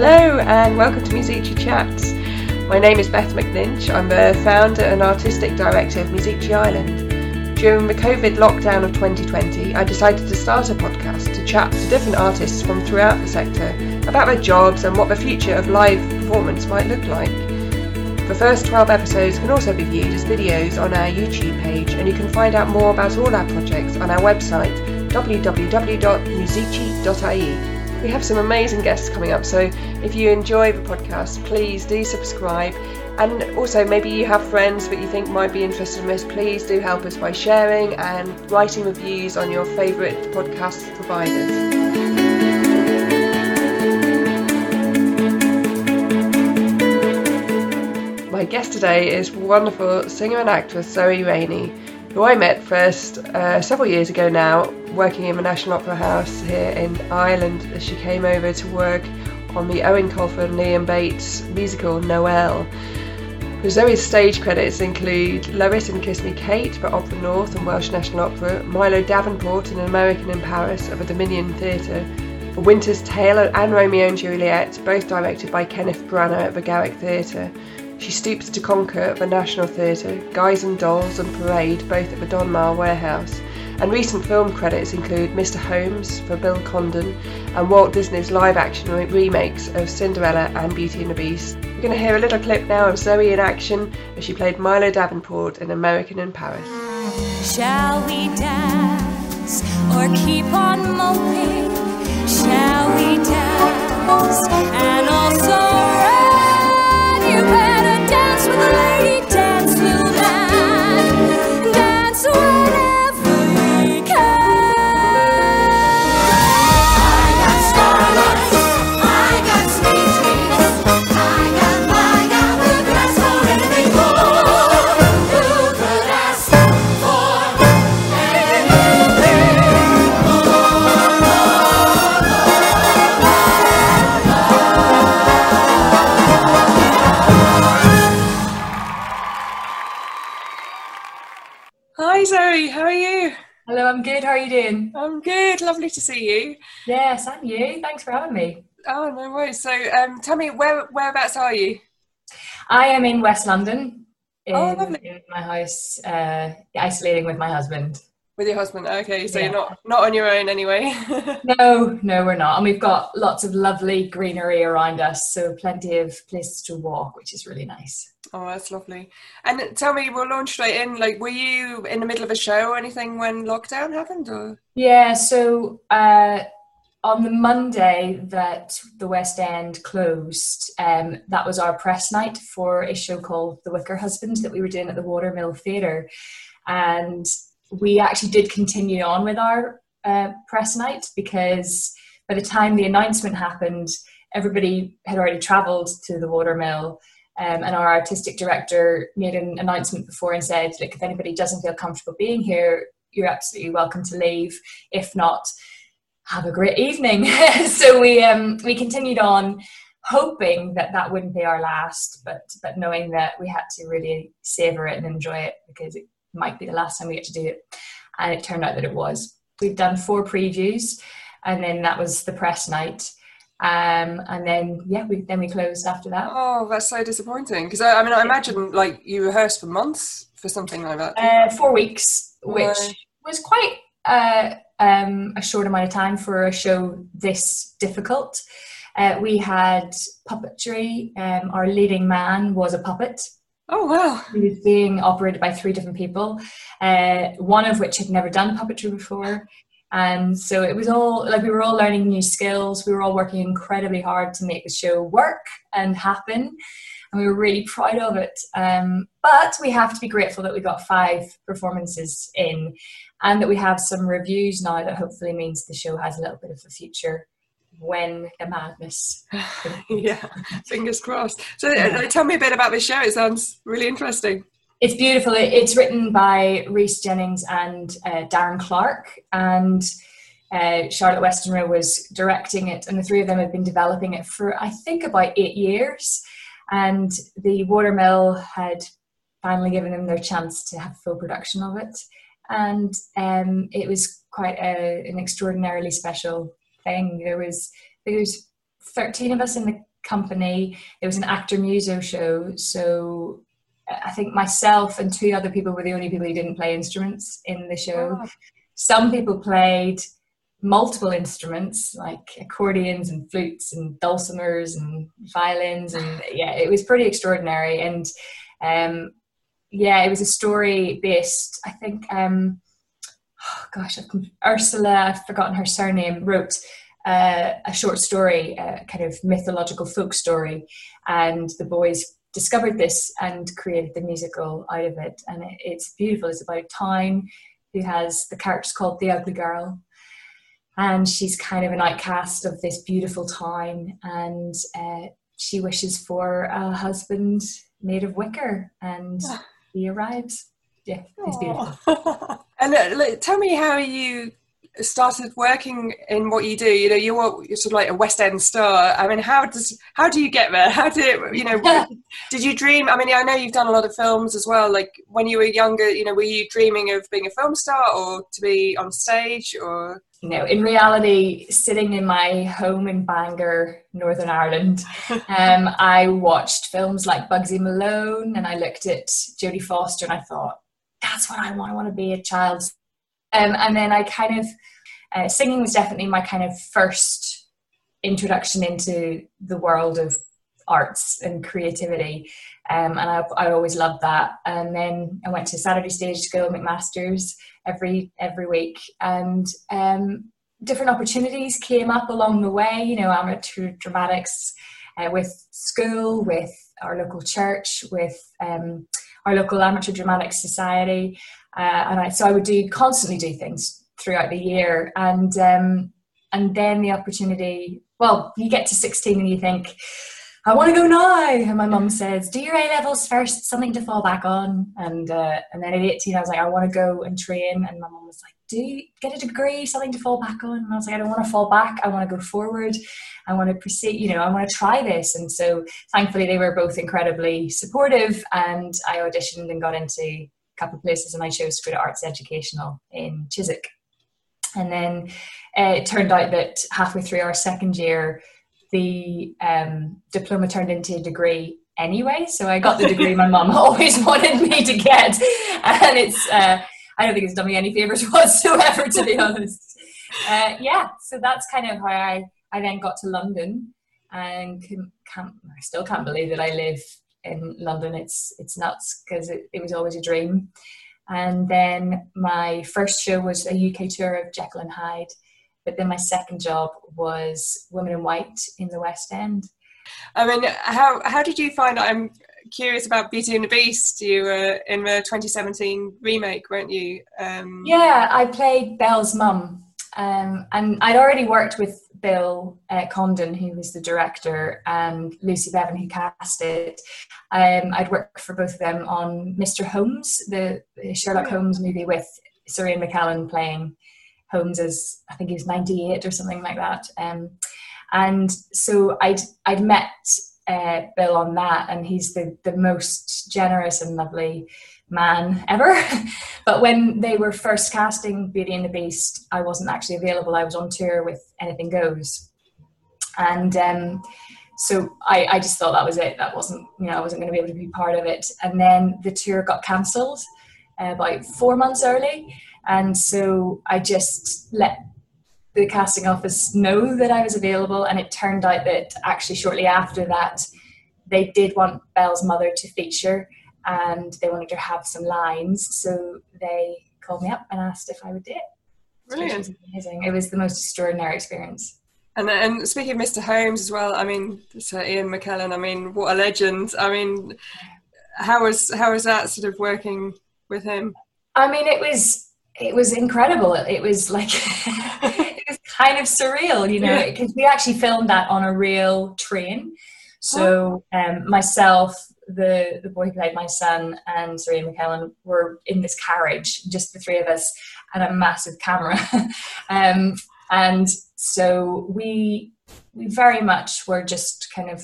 Hello and welcome to Musici Chats. My name is Beth McNinch. I'm the founder and artistic director of Musici Ireland. During the COVID lockdown of 2020, I decided to start a podcast to chat to different artists from throughout the sector about their jobs and what the future of live performance might look like. The first 12 episodes can also be viewed as videos on our YouTube page, and you can find out more about all our projects on our website www.musici.ie. We have some amazing guests coming up, so if you enjoy the podcast, please do subscribe. And also, maybe you have friends that you think might be interested in this, please do help us by sharing and writing reviews on your favourite podcast providers. My guest today is wonderful singer and actress Zoe Rainey, who I met first uh, several years ago now working in the National Opera House here in Ireland as she came over to work on the Eoin Colfer and Liam Bates musical Noel. Zoe's stage credits include Lois in Kiss Me Kate for Opera North and Welsh National Opera, Milo Davenport in An American in Paris of the Dominion Theatre, A Winter's Tale and Romeo and Juliet, both directed by Kenneth Branagh at the Garrick Theatre. She stoops to conquer the National Theatre, Guys and Dolls and Parade, both at the Donmar Warehouse, and recent film credits include Mr. Holmes for Bill Condon and Walt Disney's live action remakes of Cinderella and Beauty and the Beast. We're going to hear a little clip now of Zoe in action as she played Milo Davenport in American in Paris. Shall we dance or keep on moping? Shall we dance and also run? You better dance lovely to see you. Yes, and you. Thanks for having me. Oh no worries. So um, tell me where whereabouts are you? I am in West London, in, Oh, lovely. in my house, uh, isolating with my husband. With your husband. Okay, so Yeah. you're not not on your own anyway. No, no, we're not. And we've got lots of lovely greenery around us, so plenty of places to walk, which is really nice. Oh, that's lovely. And tell me, we'll launch straight in. Like, were you in the middle of a show or anything when lockdown happened? Or Yeah, so uh, on the Monday that the West End closed, um, that was our press night for a show called The Wicker Husband that we were doing at the Watermill Theatre. And we actually did continue on with our uh, press night because by the time the announcement happened, everybody had already travelled to the Watermill. Um, and our artistic director made an announcement before and said, "Look, if anybody doesn't feel comfortable being here, you're absolutely welcome to leave. If not, have a great evening." so we um, we continued on, hoping that that wouldn't be our last, but but knowing that we had to really savor it and enjoy it because it might be the last time we get to do it. And it turned out that it was. We've done four previews, and then that was the press night. Um, and then yeah, we then we closed after that. oh, that's so disappointing. Because I, I mean, I imagine like you rehearsed for months for something like that. Uh, four weeks, which was quite uh, um, a short amount of time for a show this difficult. Uh, we had puppetry. Um, our leading man was a puppet. Oh wow. He was being operated by three different people, uh, one of which had never done puppetry before. And so it was all like we were all learning new skills. We were all working incredibly hard to make the show work and happen. And we were really proud of it. Um, but we have to be grateful that we got five performances in and that we have some reviews now that hopefully means the show has a little bit of a future when the madness. yeah, fingers crossed. So uh, tell me a bit about this show. It sounds really interesting. It's beautiful. It- It's written by Rhys Jennings and uh, Darren Clark, and uh, Charlotte Westenra was directing it, and the three of them have been developing it for I think about eight years. And the Watermill had finally given them their chance to have full production of it, and um, it was quite a, an extraordinarily special thing. There was there was thirteen of us in the company. It was an actor muso show, so I think myself and two other people were the only people who didn't play instruments in the show. Oh. Some people played multiple instruments like accordions and flutes and dulcimers and violins and yeah it was pretty extraordinary and um yeah it was a story based i think um oh gosh ursula i've forgotten her surname wrote uh, a short story a kind of mythological folk story. And the boys discovered this and created the musical out of it. And it, it's beautiful. It's about town who has the character's called the ugly girl. And she's kind of an outcast of this beautiful town. And uh, she wishes for a husband made of wicker. And Ah. he arrives yeah it's beautiful and uh, like, tell me how you started working in what you do. You know, you're, you're sort of like a West End star. I mean, how does how do you get there? How did you know? did you dream? I mean, I know you've done a lot of films as well. Like when you were younger, you know, were you dreaming of being a film star or to be on stage or? you know in reality sitting in my home in bangor northern ireland um, i watched films like bugsy malone and i looked at jodie foster and i thought that's what i want. I want to be a child. Um, and then i kind of uh, singing was definitely my kind of first introduction into the world of arts and creativity. Um, and I, I always loved that. And then i went to saturday stage school mcmasters every every week. And um, different opportunities came up along the way you know amateur dramatics uh, with school with our local church with um, our local amateur dramatics society uh, and I, so i would do constantly do things throughout the year and um, and then the opportunity well you get to 16 and you think I want to go now. And my mum says, do your A levels first, something to fall back on. And uh, and then at 18, I was like, I want to go and train. And my mum was like, do get a degree, something to fall back on. And I was like, I don't want to fall back. I want to go forward. I want to proceed, you know, I want to try this. And so thankfully, they were both incredibly supportive. And I auditioned and got into a couple of places. And I chose to go to Arts Educational in Chiswick. And then uh, it turned out that halfway through our second year, the um, diploma turned into a degree anyway. So I got the degree my mum always wanted me to get, and it's uh, I don't think it's done me any favors whatsoever, to be honest. Uh, yeah, so that's kind of how I I then got to London, and can, can't I still can't believe that I live in London. It's it's nuts because it, it was always a dream. And then my first show was a UK tour of Jekyll and Hyde. But then my second job was Women in White in the West End. I mean, how how did you find? I'm curious about Beauty and the Beast. You were in the 2017 remake, weren't you? Um, Yeah, I played Belle's mum. Um, and I'd already worked with Bill uh, Condon, who was the director, and Lucy Bevan, who cast it. Um, I'd worked for both of them on Mr. Holmes, the, Sherlock yeah. Holmes movie with Sir Ian McKellen playing Holmes as I think he was 98 or something like that. Um, and so I'd I'd met uh, Bill on that, and he's the the most generous and lovely man ever. but when they were first casting Beauty and the Beast, I wasn't actually available. I was on tour with Anything Goes, and um, so I, I just thought that was it. That wasn't you know I wasn't going to be able to be part of it. And then the tour got cancelled uh, about four months early, and so I just let the casting office know that I was available, and it turned out that actually shortly after that, they did want Belle's mother to feature, and they wanted to have some lines, so they called me up and asked if I would do it. Brilliant. was amazing. It was the most extraordinary experience. And and speaking of Mr. Holmes as well, I mean, Sir Ian McKellen. I mean, what a legend. I mean, how was how was that sort of working with him? I mean, it was it was incredible. It was like it kind of surreal, you know, Yeah. because we actually filmed that on a real train. So um, myself, the the boy who played my son, and Sir Ian McKellen were in this carriage, just the three of us, and a massive camera. um, and so we we very much were just kind of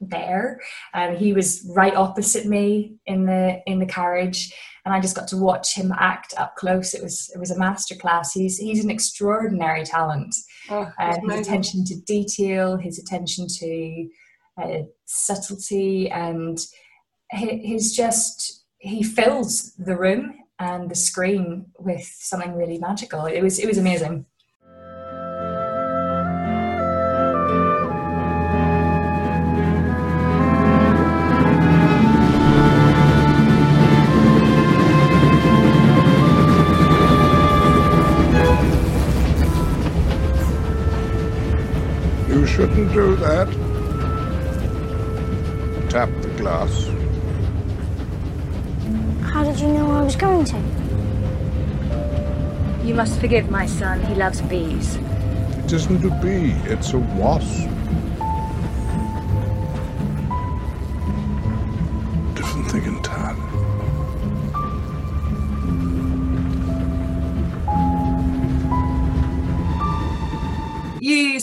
there. Um, he was right opposite me in the in the carriage, and I just got to watch him act up close. It was it was a masterclass. He's he's an extraordinary talent. Oh, Uh, his attention to detail, his attention to uh, subtlety, and hi- his just he fills the room and the screen with something really magical. It was it was amazing. Shouldn't do that. Tap the glass. How did you know I was going to? You must forgive my son. He loves bees. It isn't a bee, it's a wasp.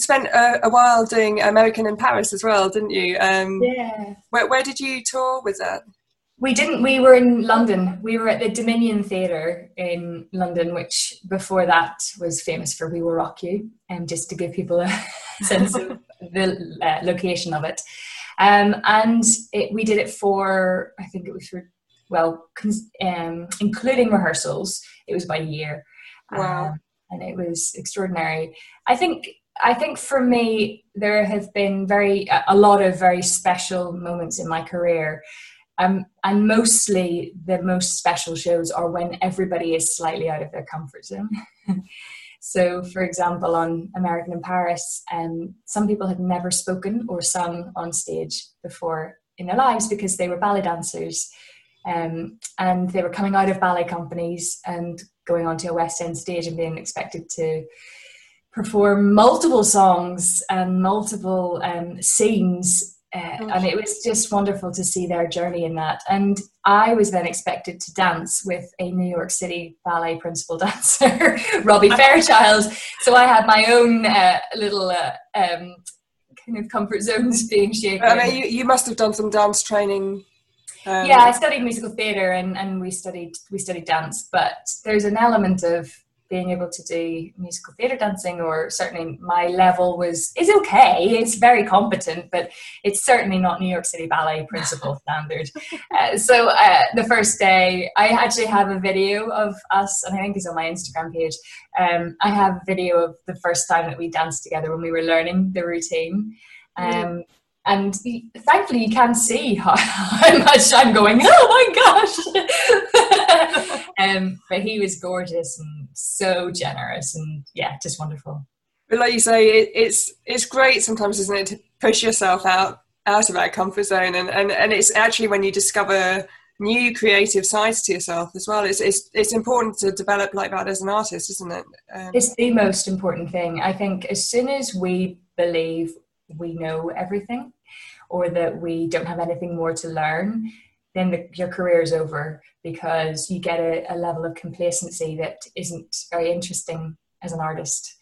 Spent a, a while doing American in Paris as well, didn't you? Um, Yeah. where, where did you tour with that? We didn't. We were in London. We were at the Dominion Theatre in London, which before that was famous for "We Will Rock You," and just to give people a sense of the uh, location of it. Um, and it, we did it for, I think it was for, well, cons- um, including rehearsals, it was about a year. Wow. Um, and it was extraordinary. I think. I think for me, there have been very a lot of very special moments in my career um, and mostly the most special shows are when everybody is slightly out of their comfort zone. so, for example, on American in Paris, um, some people had never spoken or sung on stage before in their lives because they were ballet dancers um, and they were coming out of ballet companies and going onto a West End stage and being expected to perform multiple songs and multiple um, scenes. Uh, and it was just wonderful to see their journey in that. And I was then expected to dance with a New York City ballet principal dancer, Robbie Fairchild. So I had my own uh, little uh, um, kind of comfort zones being shaken. I mean, you, you must have done some dance training. Um, yeah, I studied musical theatre and, and we studied we studied dance, but there's an element of being able to do musical theatre dancing, or certainly my level was is okay. It's very competent, but it's certainly not New York City Ballet principal standard. Uh, so uh, the first day, I actually have a video of us, and I think it's on my Instagram page. Um, I have a video of the first time that we danced together when we were learning the routine. Um, and thankfully you can see how, how much I'm going, oh my gosh. um, but he was gorgeous and so generous and yeah, just wonderful. But like you say, it, it's it's great sometimes, isn't it, to push yourself out out of that comfort zone, and, and, and it's actually when you discover new creative sides to yourself as well. It's it's it's important to develop like that as an artist, isn't it? Um, It's the most important thing. I think as soon as we believe we know everything or that we don't have anything more to learn, then the, your career is over because you get a, a level of complacency that isn't very interesting as an artist.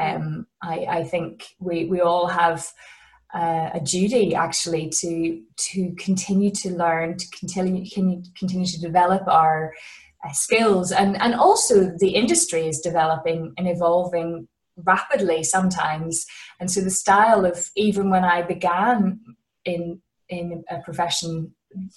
Um, I, I think we, we all have uh, a duty actually to to continue to learn, to continue can continue to develop our uh, skills, and and also the industry is developing and evolving rapidly sometimes, and so the style of even when I began in in a profession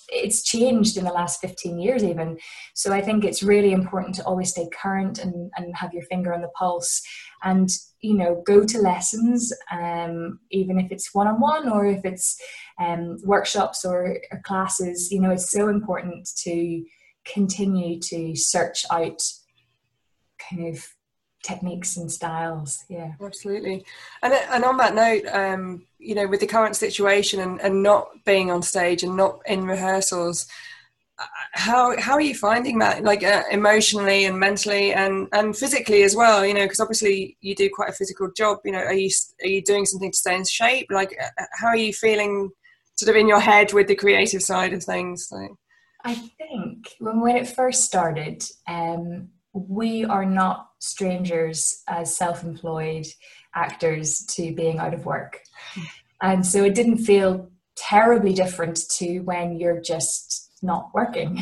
it's changed in the last 15 years even. So i think it's really important to always stay current and, and have your finger on the pulse and you know go to lessons um, even if it's one-on-one or if it's um, workshops or, or classes. You know it's so important to continue to search out kind of techniques and styles yeah Absolutely. And and on that note, um, you know, with the current situation and, and not being on stage and not in rehearsals, uh, how how are you finding that, like uh, emotionally and mentally and and physically as well? You know, because obviously you do quite a physical job. You know, are you are you doing something to stay in shape? Like, uh, how are you feeling, sort of in your head with the creative side of things? Like, I think when when it first started, um, we are not strangers as self-employed actors to being out of work, and so it didn't feel terribly different to when you're just not working.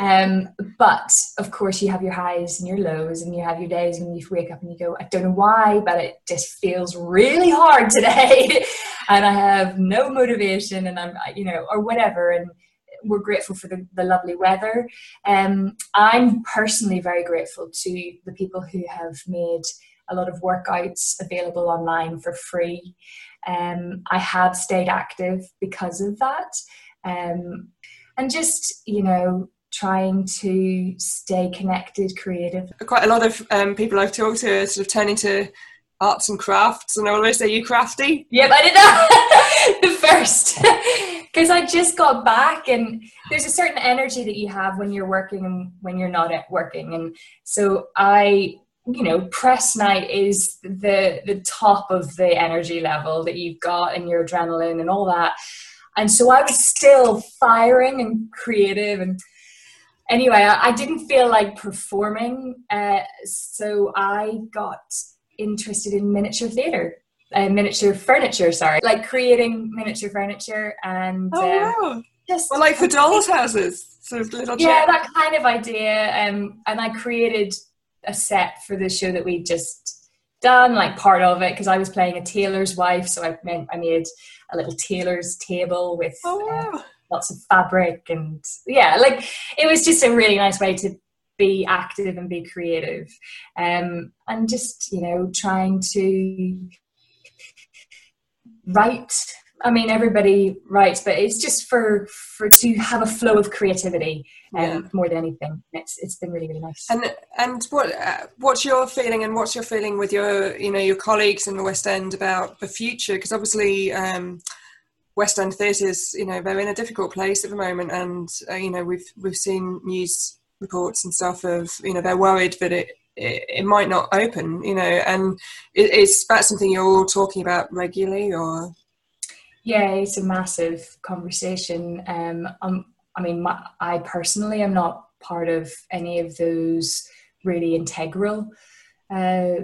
Um, but of course, you have your highs and your lows, and you have your days when you wake up and you go, I don't know why, but it just feels really hard today, and I have no motivation, and I'm, you know, or whatever. And we're grateful for the, the lovely weather. Um, I'm personally very grateful to the people who have made a lot of workouts available online for free. Um, I have stayed active because of that. Um, and just, you know, trying to stay connected, creative. Quite a lot of um, people I've talked to are sort of turning to arts and crafts, and I always say, "You crafty?" Yep, I did that first. Because I just got back, and there's a certain energy that you have when you're working and when you're not at working, and so I, you know, press night is the the top of the energy level that you've got and your adrenaline and all that, and so I was still firing and creative. And. Anyway, I, I didn't feel like performing, uh, so I got interested in miniature theatre, uh, miniature furniture. Sorry, like creating miniature furniture and uh, Oh wow! just Well, like for dolls' houses, sort of little. yeah, chair- that kind of idea. Um, and I created a set for the show that we just done, like part of it, because I was playing a tailor's wife, so I meant I made a little tailor's table with Oh uh, lots of fabric and yeah, like it was just a really nice way to be active and be creative, um, and just you know trying to write. I mean, everybody writes, but it's just for for to have a flow of creativity um, Yeah. more than anything. It's it's been really really nice. And and what uh, what's your feeling and what's your feeling with your you know your colleagues in the West End about the future? Because obviously um, West End theatres you know they're in a difficult place at the moment, and uh, you know we've we've seen news reports and stuff of you know they're worried that it. It, it might not open, you know, and it, is that something you're all talking about regularly, or Yeah, it's a massive conversation. Um, um, I mean, my, I personally am not part of any of those really integral uh,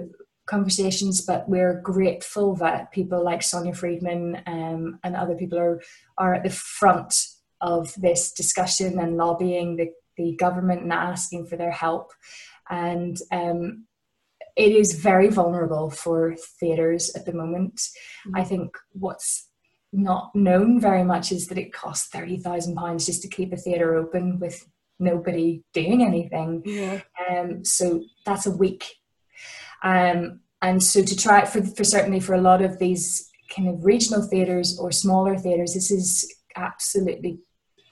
conversations, but we're grateful that people like Sonia Friedman um, and other people are are at the front of this discussion and lobbying the, the government and asking for their help. And um, it is very vulnerable for theatres at the moment. I think what's not known very much is that it costs thirty thousand pounds just to keep a theatre open with nobody doing anything. yeah, Um, so that's a week. Um, and so to try for, for certainly for a lot of these kind of regional theatres or smaller theatres, this is absolutely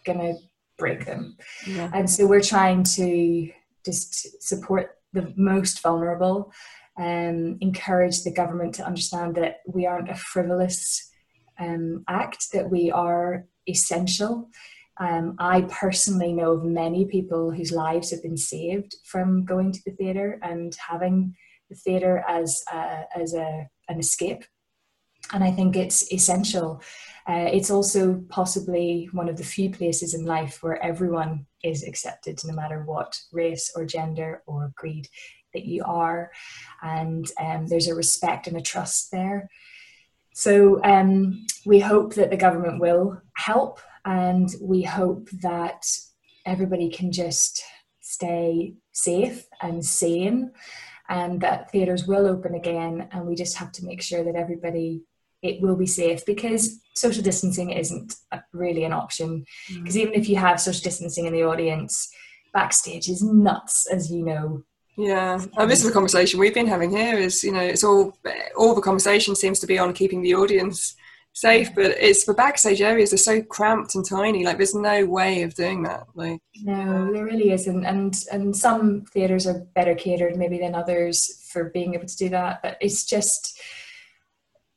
going to break them. yeah, And so we're trying to just support the most vulnerable, um, encourage the government to understand that we aren't a frivolous um, act, that we are essential. Um, I personally know of many people whose lives have been saved from going to the theatre and having the theatre as a, as a, an escape. And I think it's essential. Uh, it's also possibly one of the few places in life where everyone is accepted, no matter what race or gender or creed that you are. And um, there's a respect and a trust there. So um, we hope that the government will help, and we hope that everybody can just stay safe and sane, and that theatres will open again. And we just have to make sure that everybody it will be safe because social distancing isn't a- really an option. Mm. Because even if you have social distancing in the audience, backstage is nuts, as you know. Yeah, and this is a conversation we've been having here. Is you know, it's all all the conversation seems to be on keeping the audience safe, but it's the backstage areas are so cramped and tiny. Like, there's no way of doing that. Like, No, there really isn't, and and some theatres are better catered maybe than others for being able to do that. But it's just,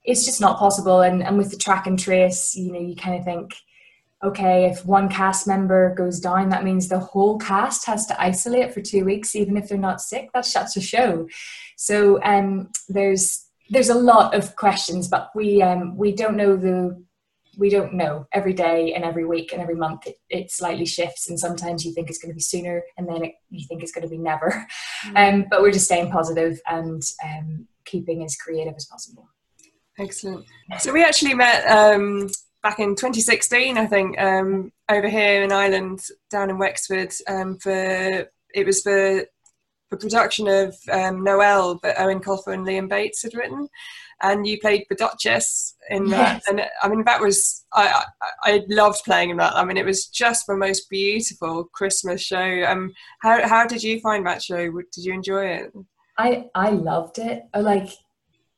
it's just not possible. And and with the track and trace, you know, you kind of think, okay, if one cast member goes down, that means the whole cast has to isolate for two weeks, even if they're not sick. That shuts a show. So um, there's there's a lot of questions, but we um, we don't know the we don't know every day and every week and every month it, it slightly shifts and sometimes you think it's going to be sooner and then it, you think it's going to be never um, but we're just staying positive and um, keeping as creative as possible excellent. So we actually met um, back in 2016, I think, um, over here in Ireland, down in Wexford, um, for it was for the production of um, Noel that Eoin Colfer and Liam Bates had written, and you played the Duchess in that. Yes. And I mean, that was I, I I loved playing in that. I mean, it was just the most beautiful Christmas show. Um, how how did you find that show? Did you enjoy it? I I loved it. Like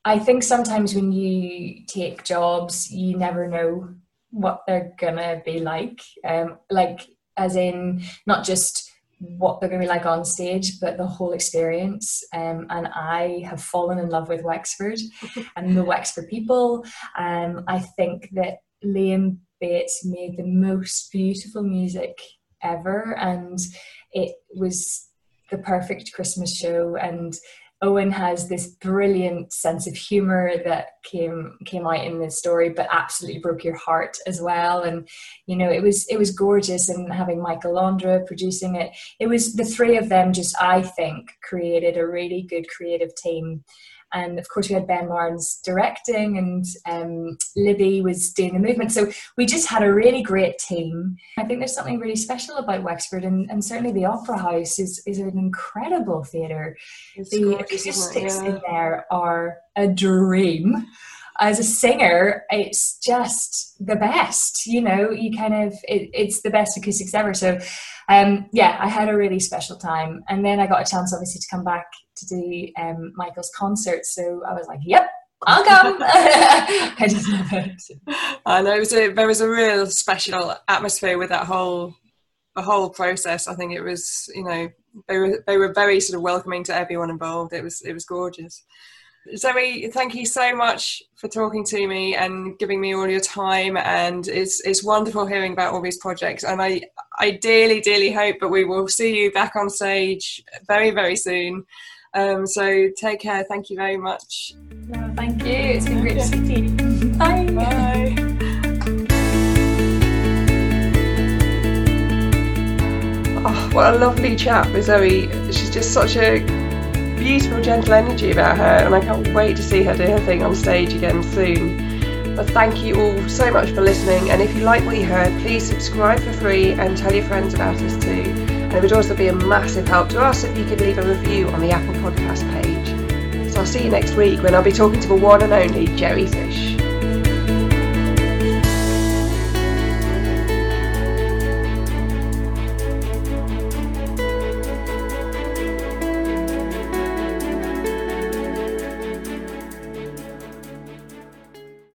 I think sometimes when you take jobs, you never know what they're gonna be like. Um, like as in not just what they're gonna be like on stage, but the whole experience. Um, and I have fallen in love with Wexford and the Wexford people. Um, I think that Liam Bates made the most beautiful music ever, and it was the perfect Christmas show. And Eoin has this brilliant sense of humor that came came out in the story, but absolutely broke your heart as well. And you know, it was it was gorgeous, and having Michael Londra producing it, it was the three of them. Just I think created a really good creative team. And of course, we had Ben Barnes directing, and um, Libby was doing the movement. So we just had a really great team. I think there's something really special about Wexford, and, and certainly the Opera House is, is an incredible theatre the gorgeous, isn't it? acoustics Yeah. in there are a dream. As a singer, it's just the best. You know, you kind of it, it's the best acoustics ever. So, um, yeah, I had a really special time, and then I got a chance, obviously, to come back to do um, Michael's concert. So I was like, "Yep, I'll come." I just love it. I know it was a, there was a real special atmosphere with that whole the whole process. I think it was you know they were they were very sort of welcoming to everyone involved. It was it was gorgeous. Zoe, thank you so much for talking to me and giving me all your time. And it's it's wonderful hearing about all these projects. And I I dearly dearly hope that we will see you back on stage very very soon. Um, so take care. Thank you very much. No, thank you. It's been great to speak to you. Bye. Bye. Oh, what a lovely chat with Zoe. She's just such a beautiful, gentle energy about her, and I can't wait to see her do her thing on stage again soon. But thank you all so much for listening, and if you like what you heard, please subscribe for free and tell your friends about us too. And it would also be a massive help to us if you could leave a review on the Apple Podcast page. So I'll see you next week when I'll be talking to the one and only Jerry.